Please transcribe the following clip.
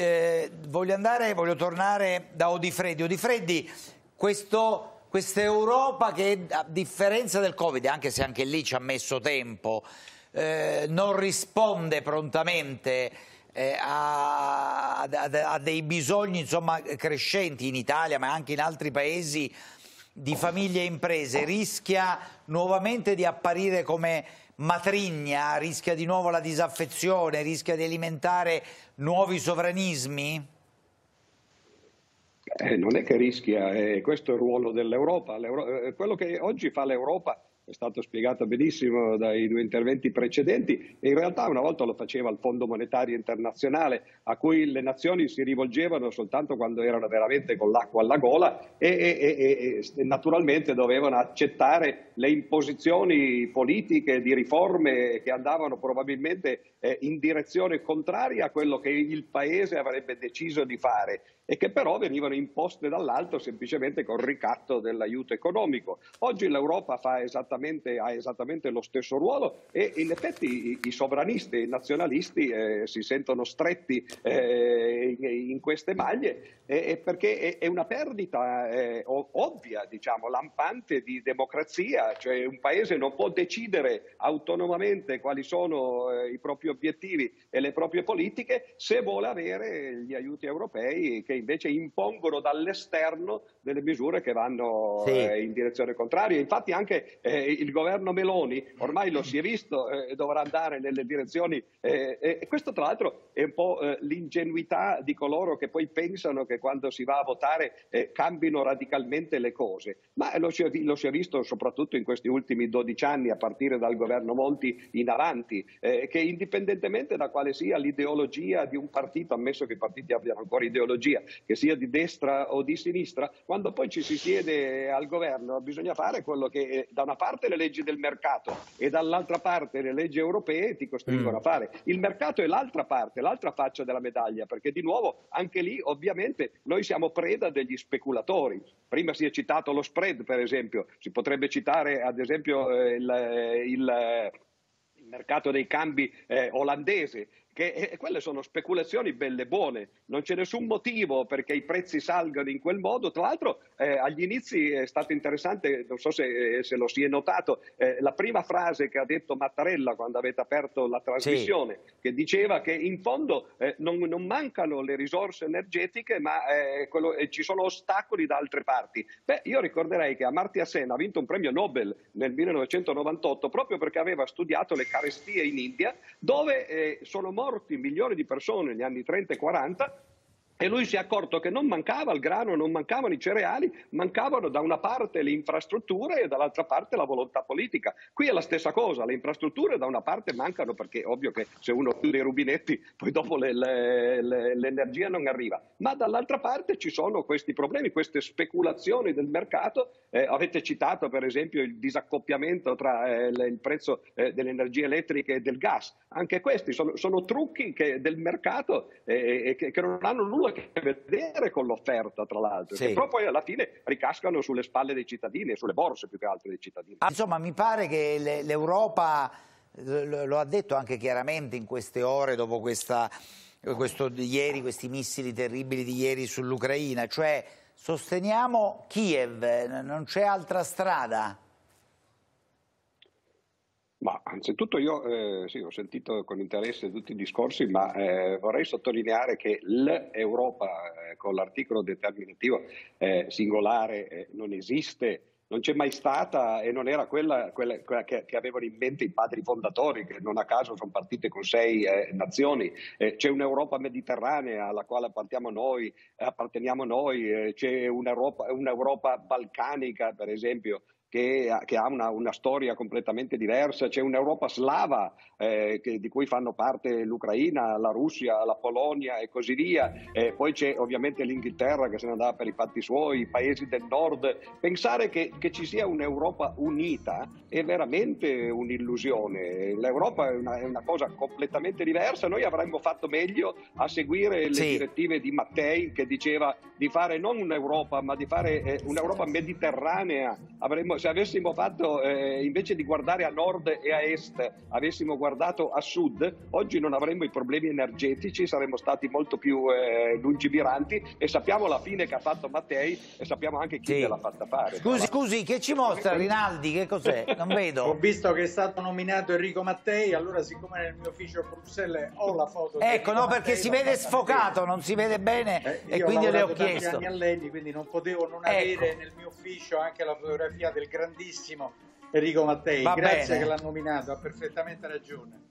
eh, voglio, andare, voglio tornare da Odifreddi. Odifreddi, questo, questa Europa che a differenza del Covid, anche se anche lì ci ha messo tempo, eh, non risponde prontamente eh, a, a, a, dei bisogni insomma, crescenti in Italia ma anche in altri paesi di famiglie e imprese, rischia nuovamente di apparire come matrigna, rischia di nuovo la disaffezione, rischia di alimentare nuovi sovranismi? Eh, non è che rischia, eh, questo è il ruolo dell'Europa. Eh, quello che oggi fa l'Europa è stato spiegato benissimo dai due interventi precedenti e in realtà una volta lo faceva il Fondo Monetario Internazionale a cui le nazioni si rivolgevano soltanto quando erano veramente con l'acqua alla gola e, e, e, e naturalmente dovevano accettare le imposizioni politiche di riforme che andavano probabilmente eh, in direzione contraria a quello che il Paese avrebbe deciso di fare e che però venivano imposte dall'alto semplicemente con ricatto dell'aiuto economico. Oggi l'Europa esattamente, ha esattamente lo stesso ruolo e in effetti i, i sovranisti e i nazionalisti eh, si sentono stretti eh, in, in, queste maglie eh, perché è, è, una perdita eh, ovvia, diciamo, lampante di democrazia, cioè un paese non può decidere autonomamente quali sono eh, i propri obiettivi e le proprie politiche se vuole avere gli aiuti europei che invece impongono dall'esterno delle misure che vanno sì. eh, in direzione contraria. Infatti anche eh, il governo Meloni, ormai lo si è visto, eh, dovrà andare nelle direzioni, eh, e questo tra l'altro è un po' eh, l'ingenuità di coloro che poi pensano che quando si va a votare eh, cambino radicalmente le cose, ma lo si, è, lo si, è, visto soprattutto in questi ultimi 12 anni a partire dal governo Monti in avanti, che indipendentemente da quale sia l'ideologia di un partito, ammesso che i partiti abbiano ancora ideologia, che sia di destra o di sinistra, quando poi ci si siede al governo bisogna fare quello che eh, da una parte le leggi del mercato e dall'altra parte le leggi europee ti costringono mm. a fare. Il mercato è l'altra parte, l'altra faccia della medaglia, perché di nuovo anche lì ovviamente noi siamo preda degli speculatori. Prima si è citato lo spread, per esempio, si potrebbe citare ad esempio eh, il, eh, il il mercato dei cambi eh, olandese che eh, quelle sono speculazioni belle buone, non c'è nessun motivo perché i prezzi salgano in quel modo. Tra l'altro eh, agli inizi è stato interessante, non so se, eh, se lo si è notato, eh, la prima frase che ha detto Mattarella quando avete aperto la trasmissione, sì. che diceva che in fondo eh, non, non, mancano le risorse energetiche ma eh, quello, ci sono ostacoli da altre parti. Beh, io ricorderei che Amartya Sen ha vinto un premio Nobel nel 1998 proprio perché aveva studiato le carestie in India dove sono morti milioni di persone negli anni 30 e 40 e lui si è accorto che non mancava il grano, non mancavano i cereali, mancavano da una parte le infrastrutture e dall'altra parte la volontà politica. Qui è la stessa cosa, le infrastrutture da una parte mancano perché è ovvio che se uno chiude i rubinetti poi dopo le, le, le, l'energia non arriva, ma dall'altra parte ci sono questi problemi, queste speculazioni del mercato. Eh, avete citato per esempio il disaccoppiamento tra eh, il prezzo eh, delle energie elettriche e del gas. Anche questi sono, sono trucchi che, del mercato eh, che, che non hanno nulla a che vedere con l'offerta, tra l'altro, sì. che però poi alla fine ricascano sulle spalle dei cittadini e sulle borse più che altro dei cittadini. Ah, insomma, mi pare che l'Europa, lo ha detto anche chiaramente in queste ore dopo questa, questo, ieri, questi missili terribili di ieri sull'Ucraina, cioè sosteniamo Kiev, non c'è altra strada. Ma anzitutto io eh, sì, ho sentito con interesse tutti i discorsi, ma eh, vorrei sottolineare che l'Europa eh, con l'articolo determinativo eh, singolare eh, non esiste, non c'è mai stata e non era quella, quella, quella che, che, avevano in mente i padri fondatori, che non a caso sono partite con sei eh, nazioni. c'è un'Europa mediterranea alla quale apparteniamo noi, apparteniamo noi c'è un'Europa, un'Europa balcanica, per esempio, che, che ha una, una, storia completamente diversa, c'è un'Europa slava eh, che, di cui fanno parte l'Ucraina, la Russia, la Polonia e così via, eh, poi c'è ovviamente l'Inghilterra che se ne andava per i fatti suoi, i paesi del nord. Pensare che, che ci sia un'Europa unita è veramente un'illusione, l'Europa è una, è una, cosa completamente diversa, noi avremmo fatto meglio a seguire le sì. direttive di Mattei che diceva di fare non un'Europa ma di fare eh, un'Europa mediterranea, avremmo, se avessimo fatto, eh, invece di guardare a nord e a est, avessimo guardato a sud, oggi non avremmo i problemi energetici, saremmo stati molto più eh, lungimiranti e sappiamo la fine che ha fatto Mattei e sappiamo anche chi Sì. l'ha fatta fare. Scusi, scusi, che ci mostra Rinaldi? Che cos'è? Non Ho vedo. visto che è stato nominato Enrico Mattei, allora siccome nel mio ufficio a Bruxelles ho la foto di Ecco, no, perché Mattei, si vede sfocato, non si vede bene. Eh, e io quindi le ho lavorato tanti chiesto. anni a Leni, quindi non potevo non Ecco. avere nel mio ufficio anche la fotografia del grandissimo Enrico Mattei. Va Grazie bene. che l'ha nominato, ha perfettamente ragione.